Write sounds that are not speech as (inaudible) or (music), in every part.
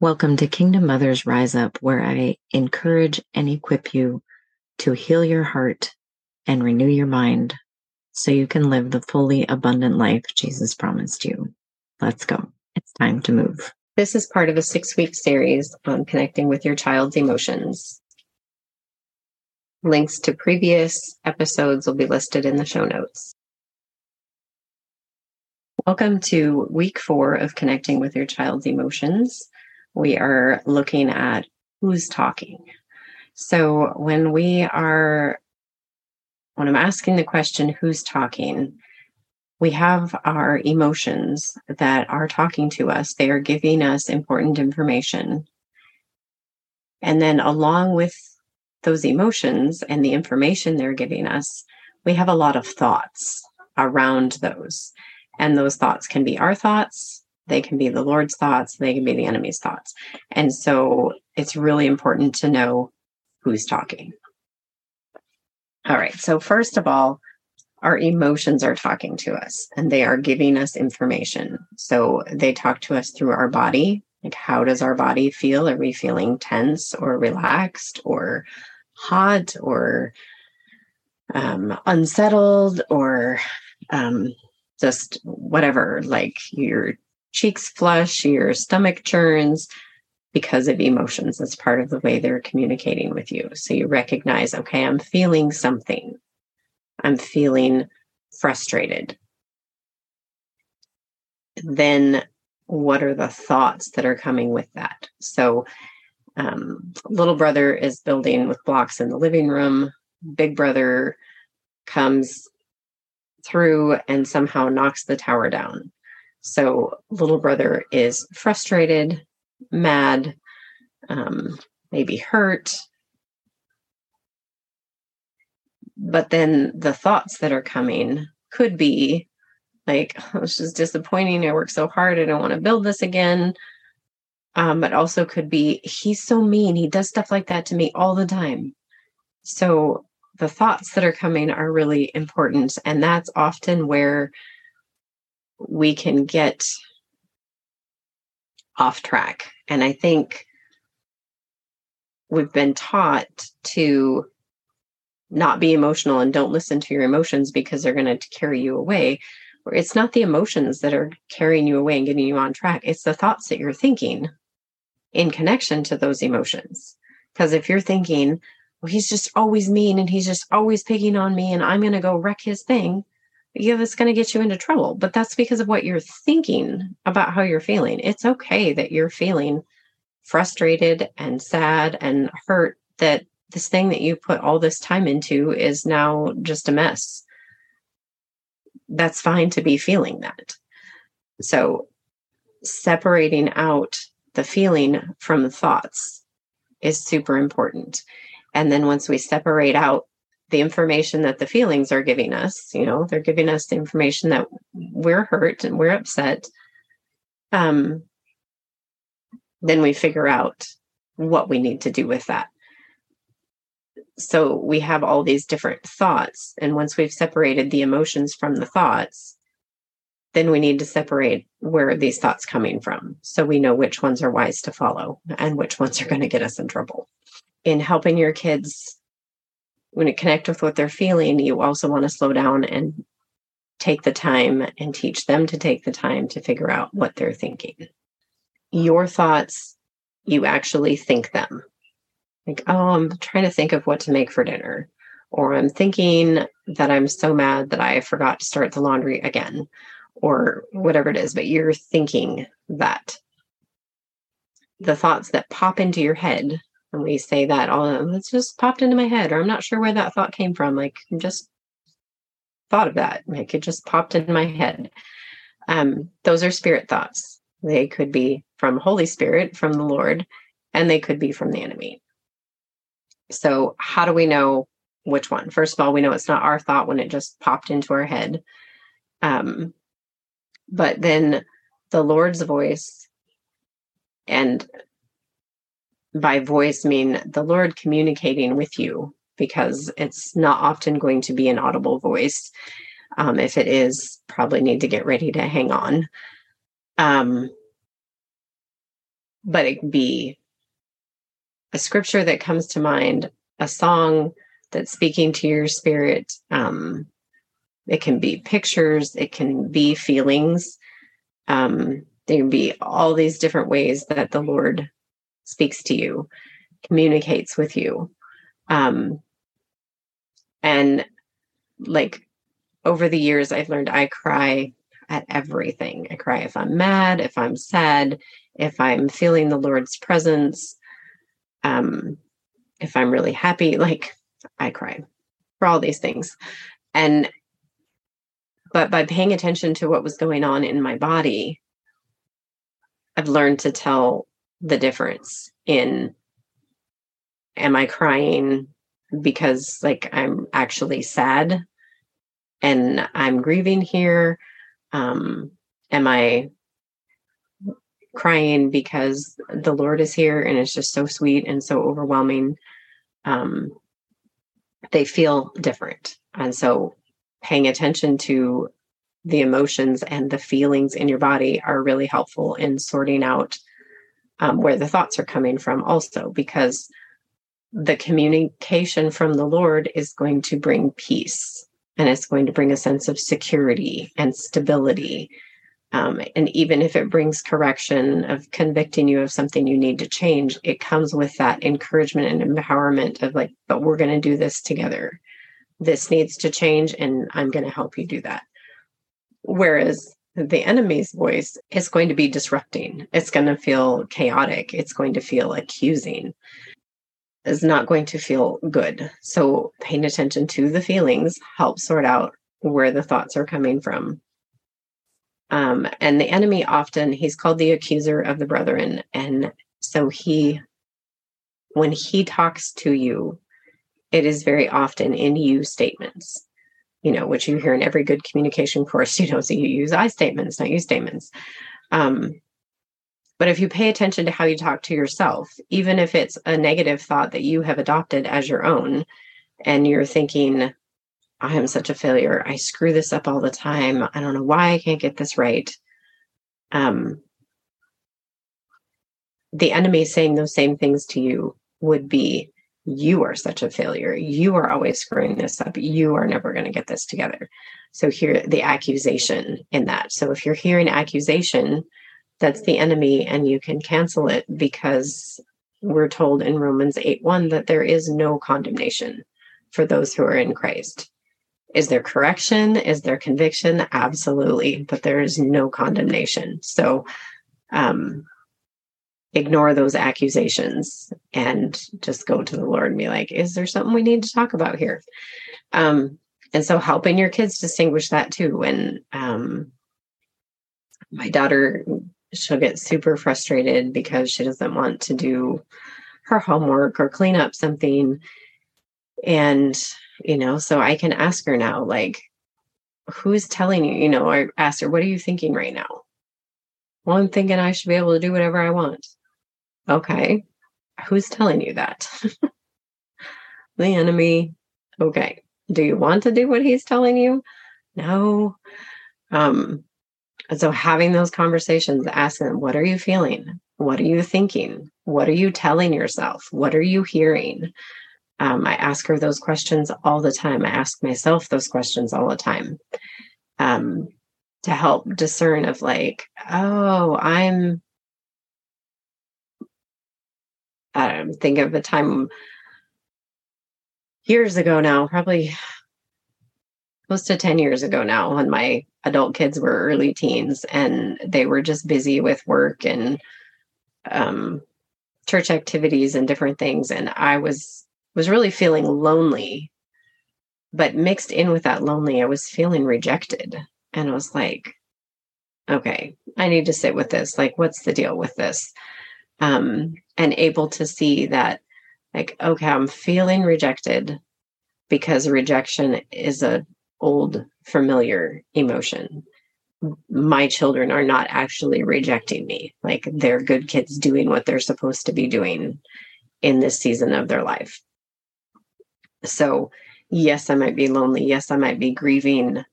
Welcome to Kingdom Mothers Rise Up, where I encourage and equip you to heal your heart and renew your mind so you can live the fully abundant life Jesus promised you. Let's go. It's time to move. This is part of a six week series on connecting with your child's emotions. Links to previous episodes will be listed in the show notes. Welcome to week four of connecting with your child's emotions. We are looking at who's talking. So when we are, when I'm asking the question, who's talking, we have our emotions that are talking to us. They are giving us important information. And then along with those emotions and the information they're giving us, we have a lot of thoughts around those. And those thoughts can be our thoughts, they can be the Lord's thoughts, they can be the enemy's thoughts. And so it's really important to know who's talking. All right. So, first of all, our emotions are talking to us and they are giving us information. So, they talk to us through our body. Like, how does our body feel? Are we feeling tense or relaxed or hot or um, unsettled or um, just whatever, like your cheeks flush, your stomach churns because of emotions. That's part of the way they're communicating with you. So you recognize, okay, I'm feeling something. I'm feeling frustrated. Then what are the thoughts that are coming with that? So um, little brother is building with blocks in the living room. Big brother comes through and somehow knocks the tower down. So little brother is frustrated, mad, um, maybe hurt. But then the thoughts that are coming could be like, (laughs) oh, this is disappointing. I worked so hard. I don't want to build this again. Um, but also could be, he's so mean. He does stuff like that to me all the time. So the thoughts that are coming are really important. And that's often where we can get off track. And I think we've been taught to not be emotional and don't listen to your emotions because they're going to carry you away. It's not the emotions that are carrying you away and getting you on track, it's the thoughts that you're thinking in connection to those emotions. Because if you're thinking, well, he's just always mean and he's just always picking on me and I'm going to go wreck his thing, yeah, that's going to get you into trouble. But that's because of what you're thinking about how you're feeling. It's okay that you're feeling frustrated and sad and hurt that this thing that you put all this time into is now just a mess. That's fine to be feeling that. So, separating out the feeling from the thoughts is super important. And then once we separate out the information that the feelings are giving us, you know, they're giving us the information that we're hurt and we're upset. Um, then we figure out what we need to do with that. So we have all these different thoughts. And once we've separated the emotions from the thoughts, then we need to separate where are these thoughts coming from so we know which ones are wise to follow and which ones are going to get us in trouble in helping your kids when it connect with what they're feeling you also want to slow down and take the time and teach them to take the time to figure out what they're thinking your thoughts you actually think them like oh i'm trying to think of what to make for dinner or i'm thinking that i'm so mad that i forgot to start the laundry again or whatever it is, but you're thinking that. The thoughts that pop into your head, and we say that all it's just popped into my head, or I'm not sure where that thought came from. Like I'm just thought of that. Like it just popped in my head. Um, those are spirit thoughts. They could be from Holy Spirit, from the Lord, and they could be from the enemy. So, how do we know which one? First of all, we know it's not our thought when it just popped into our head. Um, but then the Lord's voice, and by voice mean the Lord communicating with you, because it's not often going to be an audible voice. Um, if it is, probably need to get ready to hang on. Um, but it be a scripture that comes to mind, a song that's speaking to your spirit. Um, it can be pictures, it can be feelings. Um, there can be all these different ways that the Lord speaks to you, communicates with you. Um, and like over the years, I've learned I cry at everything. I cry if I'm mad, if I'm sad, if I'm feeling the Lord's presence, um, if I'm really happy, (laughs) like I cry for all these things. And but by paying attention to what was going on in my body, I've learned to tell the difference in am I crying because like I'm actually sad and I'm grieving here? Um, am I crying because the Lord is here and it's just so sweet and so overwhelming? Um, they feel different. And so paying attention to the emotions and the feelings in your body are really helpful in sorting out um, where the thoughts are coming from, also, because the communication from the Lord is going to bring peace and it's going to bring a sense of security and stability. Um, and even if it brings correction of convicting you of something you need to change, it comes with that encouragement and empowerment of like, but we're going to do this together. This needs to change, and I'm going to help you do that. Whereas the enemy's voice is going to be disrupting, it's going to feel chaotic, it's going to feel accusing It's not going to feel good. So paying attention to the feelings helps sort out where the thoughts are coming from. Um, and the enemy often, he's called the accuser of the brethren. And so he, when he talks to you, it is very often in you statements, you know, which you hear in every good communication course, (laughs) you know, so you use I statements, not you statements. Um, but if you pay attention to how you talk to yourself, even if it's a negative thought that you have adopted as your own, and you're thinking, I am such a failure. I screw this up all the time. I don't know why I can't get this right. Um, the enemy saying those same things to you would be, You are such a failure. You are always screwing this up. You are never going to get this together. So, here, the accusation in that. So, if you're hearing accusation, that's the enemy and you can cancel it because we're told in Romans 8 1 that there is no condemnation for those who are in Christ. Is there correction? Is there conviction? Absolutely, but there is no condemnation. So um, ignore those accusations and just go to the Lord and be like, is there something we need to talk about here? Um, and so helping your kids distinguish that too. When um, my daughter she'll get super frustrated because she doesn't want to do her homework or clean up something. And, you know, so I can ask her now, like, who's telling you, you know, I ask her, what are you thinking right now? Well, I'm thinking I should be able to do whatever I want. Okay. Who's telling you that? (laughs) the enemy. Okay. Do you want to do what he's telling you? No. Um, so having those conversations, asking them, what are you feeling? What are you thinking? What are you telling yourself? What are you hearing? Um, I ask her those questions all the time. I ask myself those questions all the time um, to help discern of like, oh, I'm. Don't think of a time years ago now, probably close to 10 years ago now when my adult kids were early teens and they were just busy with work and um, church activities and different things. And i was was really feeling lonely but mixed in with that lonely i was feeling rejected. And i was like okay i need to sit with this. Like what's the deal with this? Um and able to see that like okay i'm feeling rejected because rejection is a old familiar emotion. My children are not actually rejecting me. Like they're good kids doing what they're supposed to be doing in this season of their life. So yes i might be lonely. Yes i might be grieving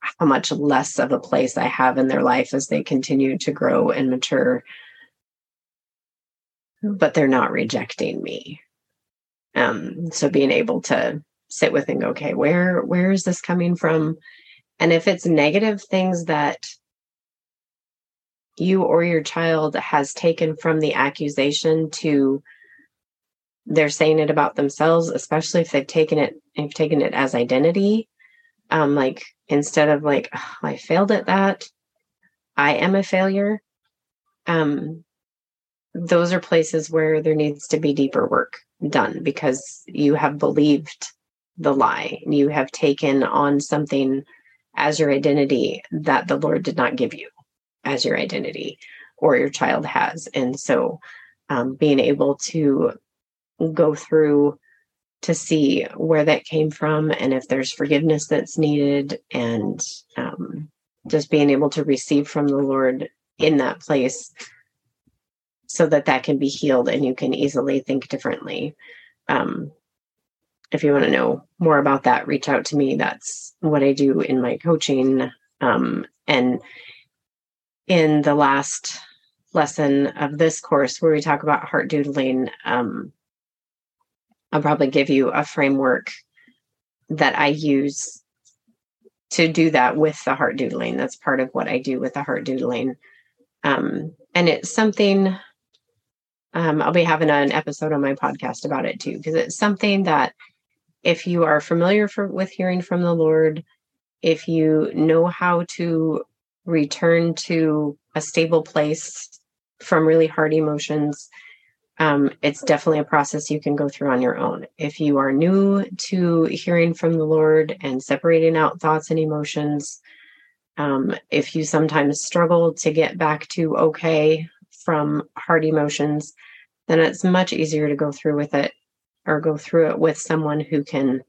how much less of a place i have in their life as they continue to grow and mature but they're not rejecting me. Um, so being able to sit with and go, okay, where where is this coming from? And if it's negative things that you or your child has taken from the accusation to they're saying it about themselves, especially if they've taken it, they've taken it as identity. Um, like instead of like, oh, I failed at that, I am a failure. Um, those are places where there needs to be deeper work done because you have believed the lie. You have taken on something as your identity that the Lord did not give you as your identity or your child has. And so um, being able to go through to see where that came from and if there's forgiveness that's needed and um, just being able to receive from the lord in that place so that that can be healed and you can easily think differently um, if you want to know more about that reach out to me that's what i do in my coaching um, and in the last lesson of this course where we talk about heart doodling um, I'll probably give you a framework that I use to do that with the heart doodling. That's part of what I do with the heart doodling. Um, and it's something um, I'll be having an episode on my podcast about it too, because it's something that if you are familiar for, with hearing from the Lord, if you know how to return to a stable place from really hard emotions, um, it's definitely a process you can go through on your own. If you are new to hearing from the Lord and separating out thoughts and emotions, um, if you sometimes struggle to get back to okay from hard emotions, then it's much easier to go through with it or go through it with someone who can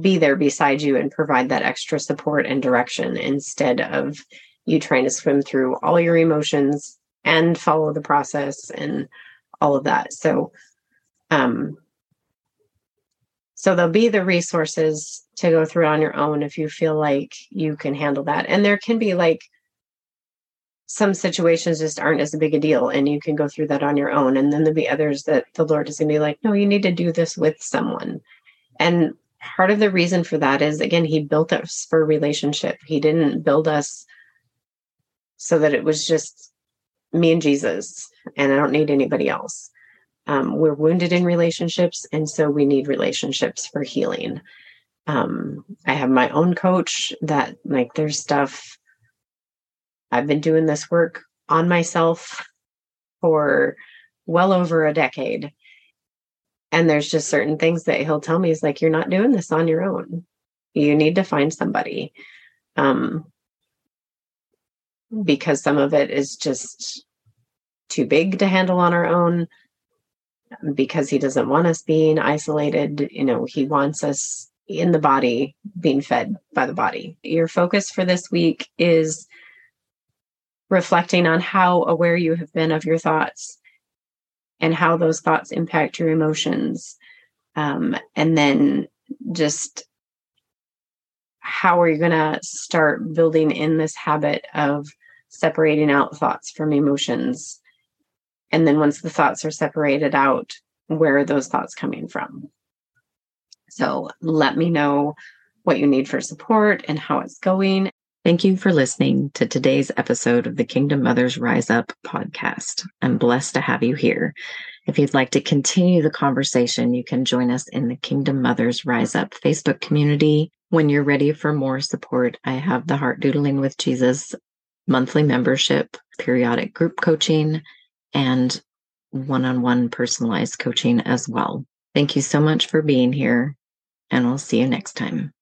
be there beside you and provide that extra support and direction instead of you trying to swim through all your emotions and follow the process and all of that. So, um, so there'll be the resources to go through on your own if you feel like you can handle that. And there can be like some situations just aren't as big a deal and you can go through that on your own. And then there'll be others that the Lord is going to be like, no, you need to do this with someone. And part of the reason for that is again, He built us for relationship. He didn't build us so that it was just me and Jesus, and I don't need anybody else. Um, we're wounded in relationships, and so we need relationships for healing. Um, I have my own coach that, like, there's stuff I've been doing this work on myself for well over a decade. And there's just certain things that he'll tell me is like, you're not doing this on your own. You need to find somebody. Um, because some of it is just too big to handle on our own because he doesn't want us being isolated you know he wants us in the body being fed by the body your focus for this week is reflecting on how aware you have been of your thoughts and how those thoughts impact your emotions um, and then just how are you going to start building in this habit of separating out thoughts from emotions. And then once the thoughts are separated out, where are those thoughts coming from? So let me know what you need for support and how it's going. Thank you for listening to today's episode of the Kingdom Mothers Rise Up podcast. I'm blessed to have you here. If you'd like to continue the conversation, you can join us in the Kingdom Mothers Rise Up Facebook community. When you're ready for more support, I have the Heart Doodling with Jesus monthly membership, periodic group coaching, and one on one personalized coaching as well. Thank you so much for being here, and we'll see you next time.